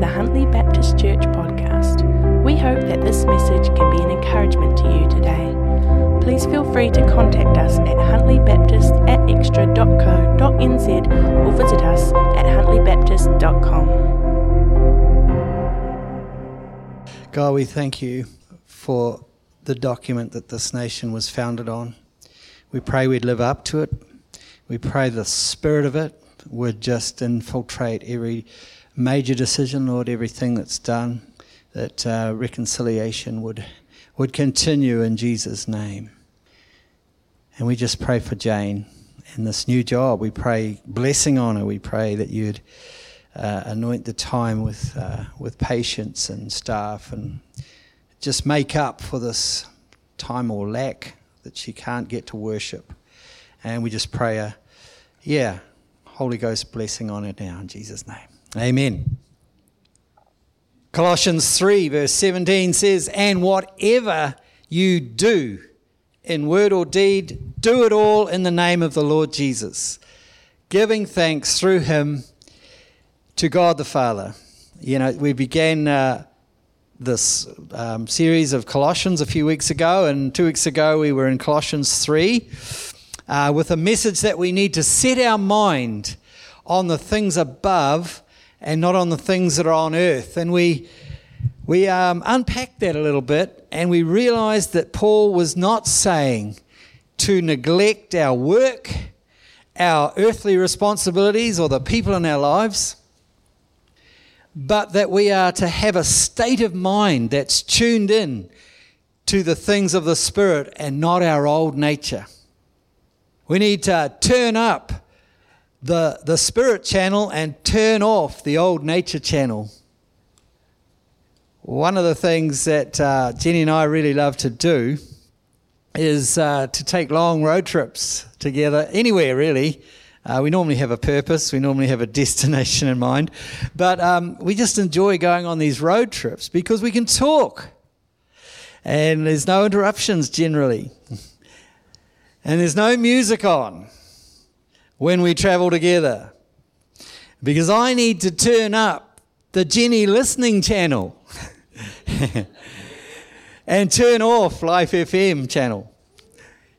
the Huntly Baptist Church podcast. We hope that this message can be an encouragement to you today. Please feel free to contact us at huntlybaptist at extra.co.nz or visit us at huntlybaptist.com. God, we thank you for the document that this nation was founded on. We pray we'd live up to it. We pray the spirit of it would just infiltrate every major decision, Lord, everything that's done, that uh, reconciliation would, would continue in Jesus' name. And we just pray for Jane and this new job. We pray blessing on her. We pray that you'd uh, anoint the time with, uh, with patience and staff and just make up for this time or lack that she can't get to worship. And we just pray a, yeah, Holy Ghost blessing on it now in Jesus' name. Amen. Colossians 3, verse 17 says, And whatever you do in word or deed, do it all in the name of the Lord Jesus, giving thanks through him to God the Father. You know, we began uh, this um, series of Colossians a few weeks ago, and two weeks ago we were in Colossians 3 uh, with a message that we need to set our mind on the things above and not on the things that are on earth. And we, we um, unpacked that a little bit and we realized that Paul was not saying to neglect our work, our earthly responsibilities, or the people in our lives, but that we are to have a state of mind that's tuned in to the things of the Spirit and not our old nature. We need to turn up the, the spirit channel and turn off the old nature channel. One of the things that uh, Jenny and I really love to do is uh, to take long road trips together, anywhere really. Uh, we normally have a purpose, we normally have a destination in mind, but um, we just enjoy going on these road trips because we can talk and there's no interruptions generally. And there's no music on when we travel together. Because I need to turn up the Jenny listening channel and turn off Life FM channel.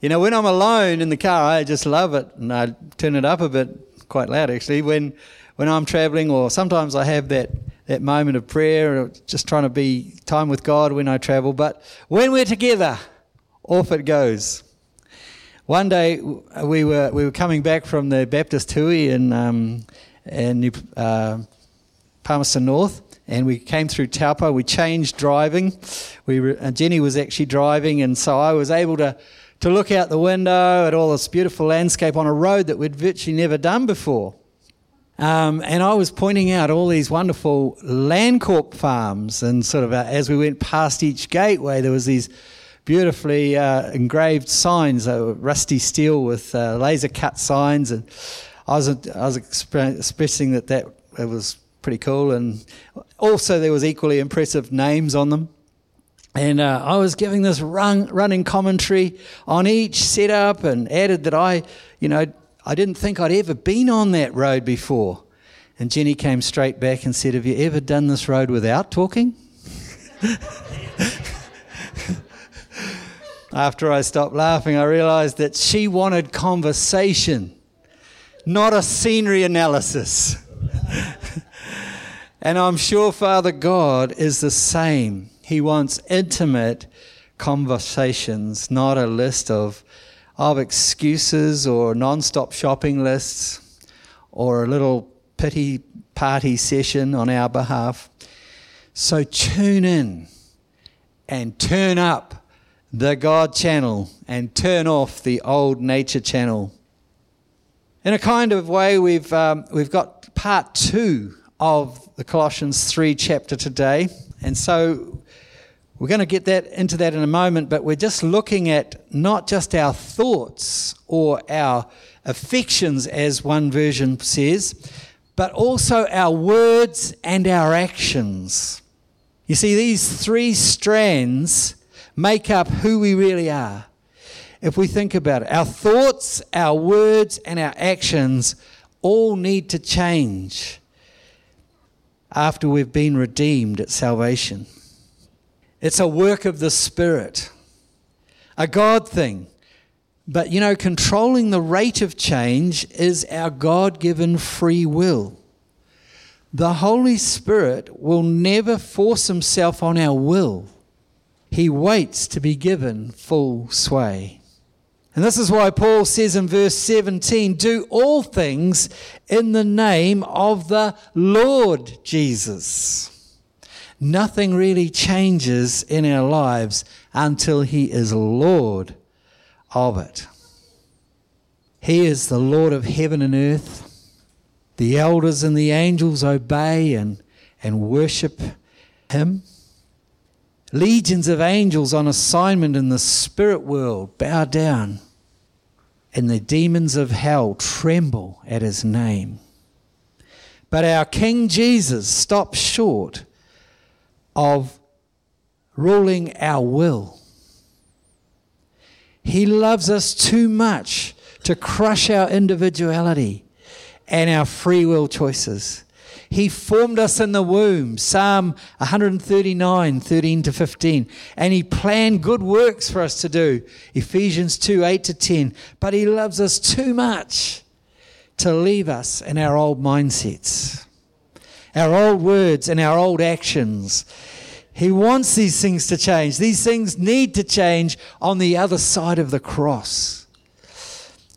You know, when I'm alone in the car, I just love it and I turn it up a bit, quite loud actually, when, when I'm traveling, or sometimes I have that, that moment of prayer or just trying to be time with God when I travel. But when we're together, off it goes. One day we were we were coming back from the Baptist Hui in um, in uh, Palmerston North, and we came through Taupo. We changed driving. We were, uh, Jenny was actually driving, and so I was able to to look out the window at all this beautiful landscape on a road that we'd virtually never done before. Um, and I was pointing out all these wonderful Landcorp farms, and sort of uh, as we went past each gateway, there was these beautifully uh, engraved signs, uh, rusty steel with uh, laser cut signs, and I was I was expressing that that it was pretty cool, and also there was equally impressive names on them. And uh, I was giving this run, running commentary on each setup, and added that I, you know, I didn't think I'd ever been on that road before. And Jenny came straight back and said, "Have you ever done this road without talking?" After I stopped laughing, I realized that she wanted conversation, not a scenery analysis. and I'm sure Father God is the same. He wants intimate conversations, not a list of, of excuses or non stop shopping lists or a little pity party session on our behalf. So tune in and turn up the God channel and turn off the old nature channel. In a kind of way, we've, um, we've got part two of the Colossians 3 chapter today. And so we're going to get that into that in a moment, but we're just looking at not just our thoughts or our affections, as one version says, but also our words and our actions. You see, these three strands make up who we really are. If we think about it, our thoughts, our words, and our actions all need to change. after we've been redeemed at salvation. It's a work of the Spirit, a God thing. But you know, controlling the rate of change is our God given free will. The Holy Spirit will never force himself on our will, He waits to be given full sway. And this is why Paul says in verse 17 do all things in the name of the Lord Jesus. Nothing really changes in our lives until He is Lord of it. He is the Lord of heaven and earth. The elders and the angels obey and, and worship Him. Legions of angels on assignment in the spirit world bow down, and the demons of hell tremble at His name. But our King Jesus stops short of ruling our will. He loves us too much to crush our individuality and our free will choices. He formed us in the womb, Psalm 139, 13 to 15. And He planned good works for us to do, Ephesians 2, 8 to 10. But He loves us too much to leave us in our old mindsets, our old words, and our old actions. He wants these things to change. These things need to change on the other side of the cross.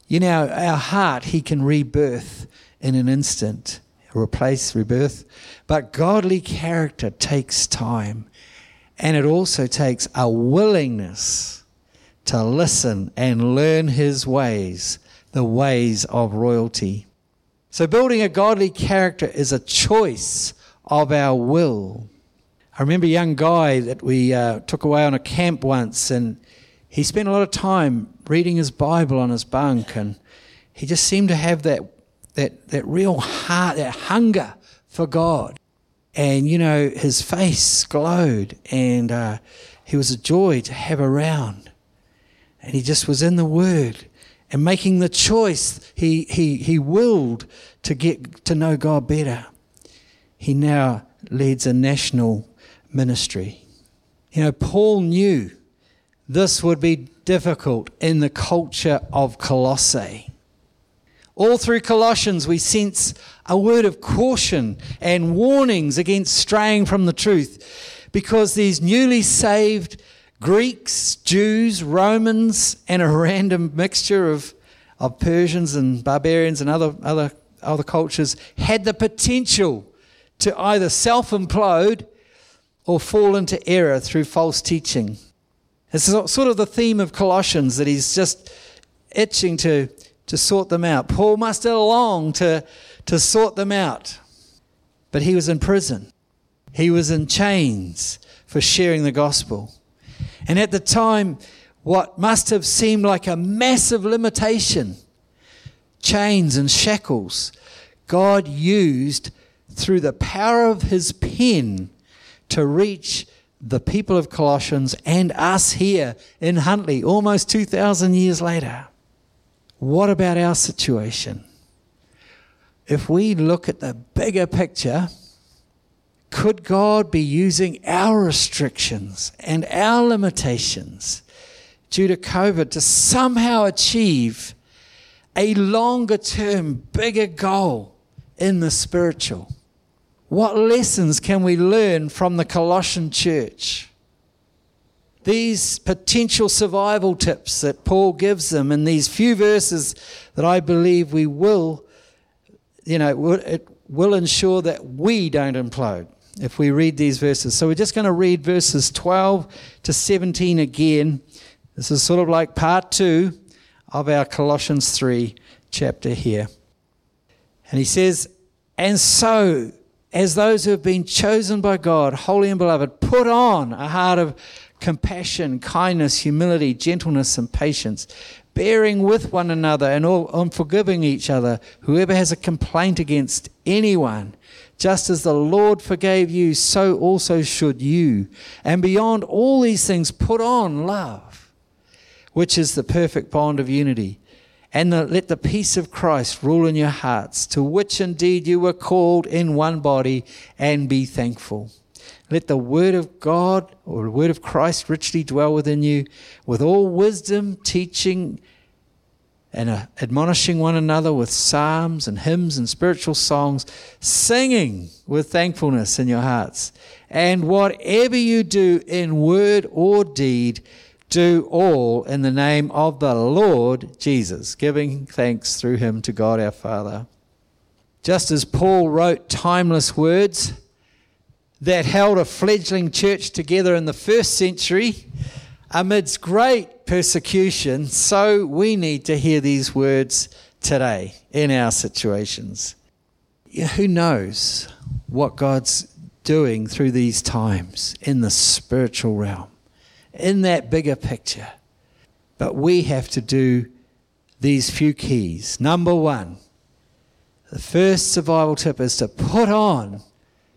You know, our heart, He can rebirth in an instant, replace, rebirth. But godly character takes time. And it also takes a willingness to listen and learn His ways, the ways of royalty. So, building a godly character is a choice of our will. I remember a young guy that we uh, took away on a camp once, and he spent a lot of time reading his Bible on his bunk, and he just seemed to have that that that real heart, that hunger for God, and you know his face glowed, and uh, he was a joy to have around, and he just was in the Word and making the choice. He he he willed to get to know God better. He now leads a national ministry. You know, Paul knew this would be difficult in the culture of Colossae. All through Colossians, we sense a word of caution and warnings against straying from the truth because these newly saved Greeks, Jews, Romans, and a random mixture of, of Persians and barbarians and other, other, other cultures had the potential to either self implode or fall into error through false teaching. It's sort of the theme of Colossians that he's just itching to, to sort them out. Paul must have longed to, to sort them out, but he was in prison. He was in chains for sharing the gospel. And at the time, what must have seemed like a massive limitation chains and shackles God used through the power of his pen to reach the people of Colossians and us here in Huntly almost 2,000 years later. What about our situation? If we look at the bigger picture, could God be using our restrictions and our limitations due to COVID to somehow achieve a longer term, bigger goal in the spiritual? What lessons can we learn from the Colossian church? These potential survival tips that Paul gives them in these few verses that I believe we will, you know, it will ensure that we don't implode if we read these verses. So we're just going to read verses 12 to 17 again. This is sort of like part two of our Colossians 3 chapter here. And he says, And so as those who have been chosen by God, holy and beloved, put on a heart of compassion, kindness, humility, gentleness, and patience, bearing with one another and all, and forgiving each other. Whoever has a complaint against anyone, just as the Lord forgave you, so also should you. And beyond all these things, put on love, which is the perfect bond of unity And the, let the peace of Christ rule in your hearts, to which indeed you were called in one body, and be thankful. Let the word of God or the word of Christ richly dwell within you, with all wisdom, teaching and uh, admonishing one another with psalms and hymns and spiritual songs, singing with thankfulness in your hearts. And whatever you do in word or deed, do all in the name of the Lord Jesus, giving thanks through him to God our Father. Just as Paul wrote timeless words that held a fledgling church together in the first century amidst great persecution, so we need to hear these words today in our situations. Who knows what God's doing through these times in the spiritual realm? in that bigger picture. But we have to do these few keys. Number one, the first survival tip is to put on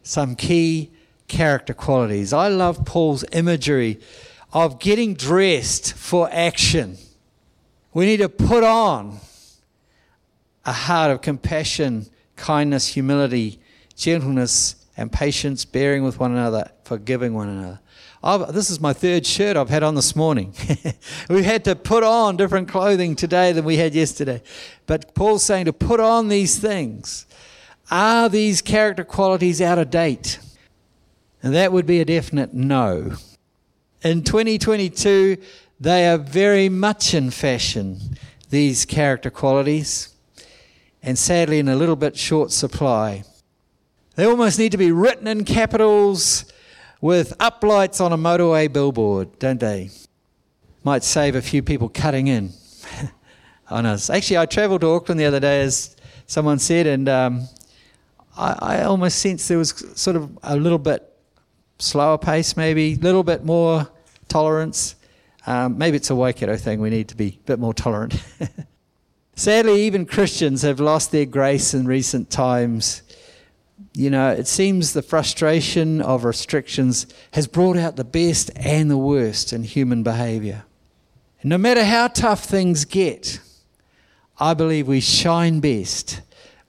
some key character qualities. I love Paul's imagery of getting dressed for action. We need to put on a heart of compassion, kindness, humility, gentleness, and patience, bearing with one another, forgiving one another. I've, this is my third shirt I've had on this morning. we had to put on different clothing today than we had yesterday. But Paul's saying to put on these things. Are these character qualities out of date? And that would be a definite no. In 2022, they are very much in fashion, these character qualities, and sadly in a little bit short supply. They almost need to be written in capitals with uplights on a motorway billboard, don't they? Might save a few people cutting in on us. Actually, I travelled to Auckland the other day, as someone said, and um, I, I almost sensed there was sort of a little bit slower pace, maybe, a little bit more tolerance. Um, maybe it's a Waikato thing. We need to be a bit more tolerant. Sadly, even Christians have lost their grace in recent times you know, it seems the frustration of restrictions has brought out the best and the worst in human behavior. And no matter how tough things get, I believe we shine best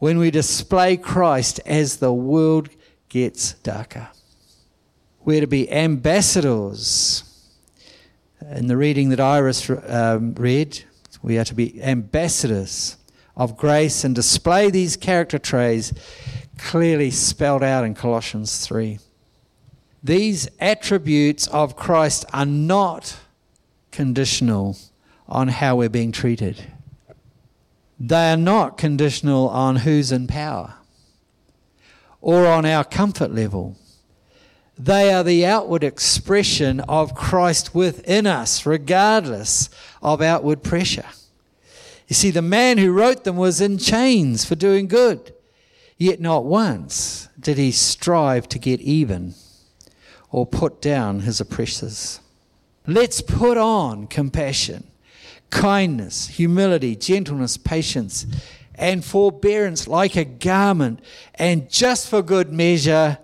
when we display Christ as the world gets darker. We're to be ambassadors. In the reading that Iris um, read, we are to be ambassadors of grace and display these character traits clearly spelled out in Colossians 3. These attributes of Christ are not conditional on how we're being treated. They are not conditional on who's in power or on our comfort level. They are the outward expression of Christ within us, regardless of outward pressure. You see, the man who wrote them was in chains for doing good. Yet not once did he strive to get even or put down his oppressors. Let's put on compassion, kindness, humility, gentleness, patience, and forbearance like a garment. And just for good measure,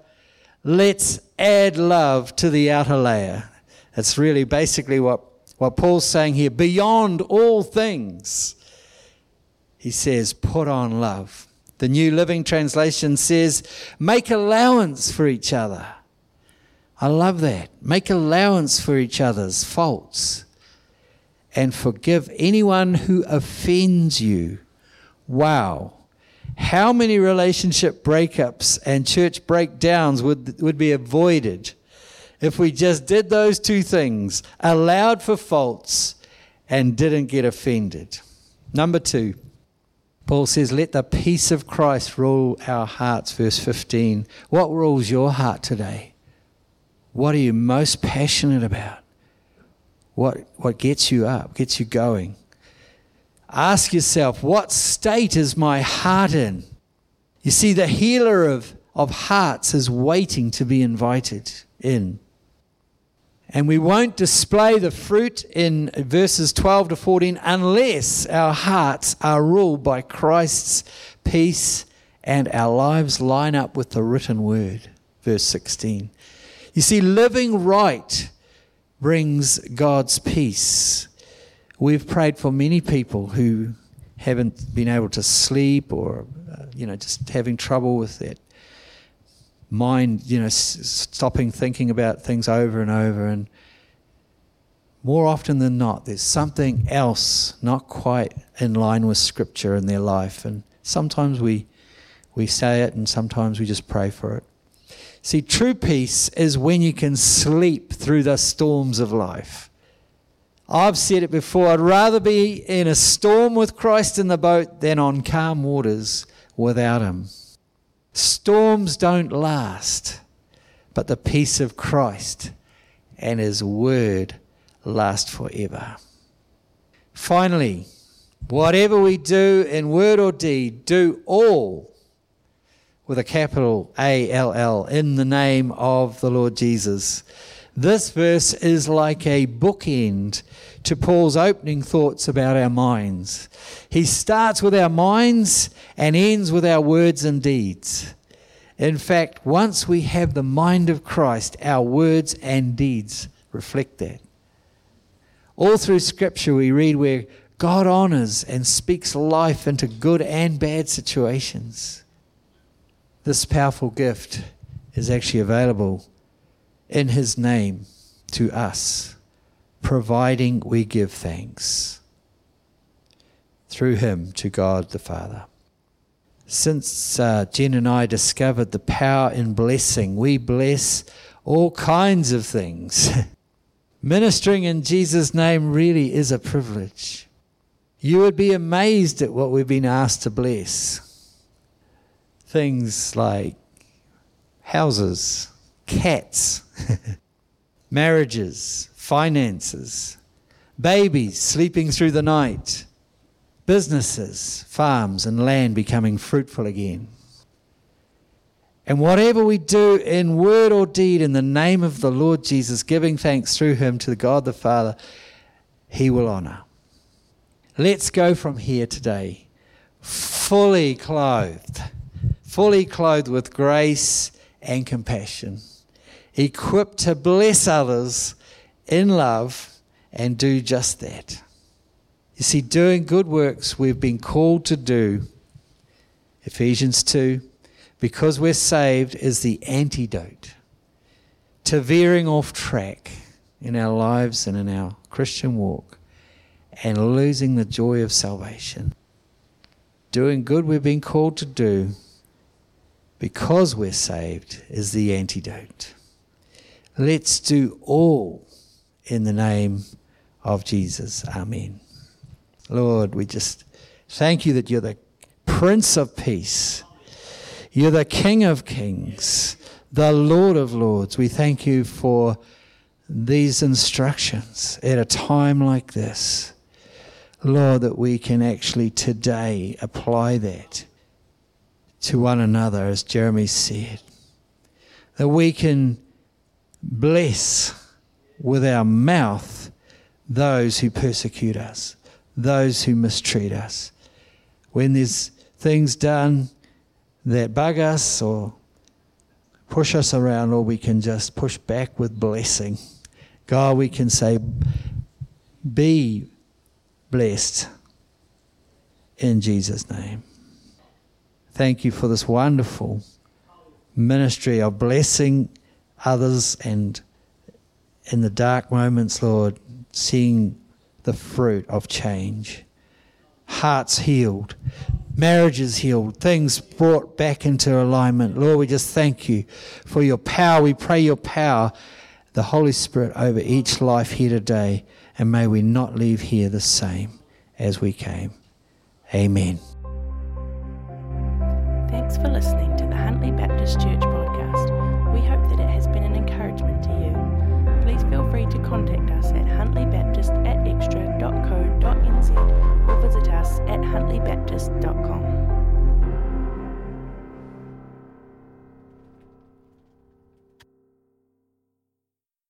let's add love to the outer layer. That's really basically what, what Paul's saying here. Beyond all things, he says, put on love. The New Living Translation says, make allowance for each other. I love that. Make allowance for each other's faults and forgive anyone who offends you. Wow. How many relationship breakups and church breakdowns would, would be avoided if we just did those two things, allowed for faults and didn't get offended? Number two, Paul says, Let the peace of Christ rule our hearts. Verse 15. What rules your heart today? What are you most passionate about? What, what gets you up, gets you going? Ask yourself, what state is my heart in? You see, the healer of, of hearts is waiting to be invited in. And we won't display the fruit in verses 12 to 14 unless our hearts are ruled by Christ's peace and our lives line up with the written word. Verse 16. You see, living right brings God's peace. We've prayed for many people who haven't been able to sleep or, uh, you know, just having trouble with that mind, you know, s- stopping thinking about things over and over. And more often than not, there's something else not quite in line with Scripture in their life. And sometimes we, we say it and sometimes we just pray for it. See, true peace is when you can sleep through the storms of life. I've said it before, I'd rather be in a storm with Christ in the boat than on calm waters without Him. Storms don't last, but the peace of Christ and His Word last forever. Finally, whatever we do in word or deed, do all with a capital A L L in the name of the Lord Jesus. This verse is like a bookend to Paul's opening thoughts about our minds. He starts with our minds and ends with our words and deeds. In fact, once we have the mind of Christ, our words and deeds reflect that. All through Scripture, we read where God honors and speaks life into good and bad situations. This powerful gift is actually available in His name to us, providing we give thanks through Him to God the Father. Since uh, Jen and I discovered the power in blessing, we bless all kinds of things. Ministering in Jesus' name really is a privilege. You would be amazed at what we've been asked to bless. Things like houses, cats, marriages, finances, babies sleeping through the night, businesses, farms, and land becoming fruitful again. And whatever we do in word or deed in the name of the Lord Jesus, giving thanks through him to God the Father, he will honor. Let's go from here today fully clothed, fully clothed with grace and compassion, equipped to bless others in love and do just that. You see, doing good works we've been called to do, Ephesians 2, because we're saved, is the antidote to veering off track in our lives and in our Christian walk and losing the joy of salvation. Doing good we've been called to do because we're saved is the antidote. Let's do all in the name of Jesus. Amen. Lord, we just thank you that you're the Prince of Peace. You're the King of Kings, the Lord of Lords. We thank you for these instructions at a time like this. Lord, that we can actually today apply that to one another, as Jeremy said. That we can bless with our mouth those who persecute us, those who mistreat us. When there's things done that bug us or push us around, or we can just push back with blessing. God, we can say, Be blessed in Jesus' name. Thank you for this wonderful ministry of blessing others and in the dark moments, Lord, seeing the fruit of change. Hearts healed, marriages healed, things brought back into alignment. Lord, we just thank you for your power. We pray your power, the Holy Spirit, over each life here today, and may we not leave here the same as we came. Amen. Thanks for listening to the Huntly Baptist Church podcast. We hope that it has been an encouragement to you. Please feel free to contact us at huntlybaptist at extra.co.nz or visit us at huntlybaptist.com.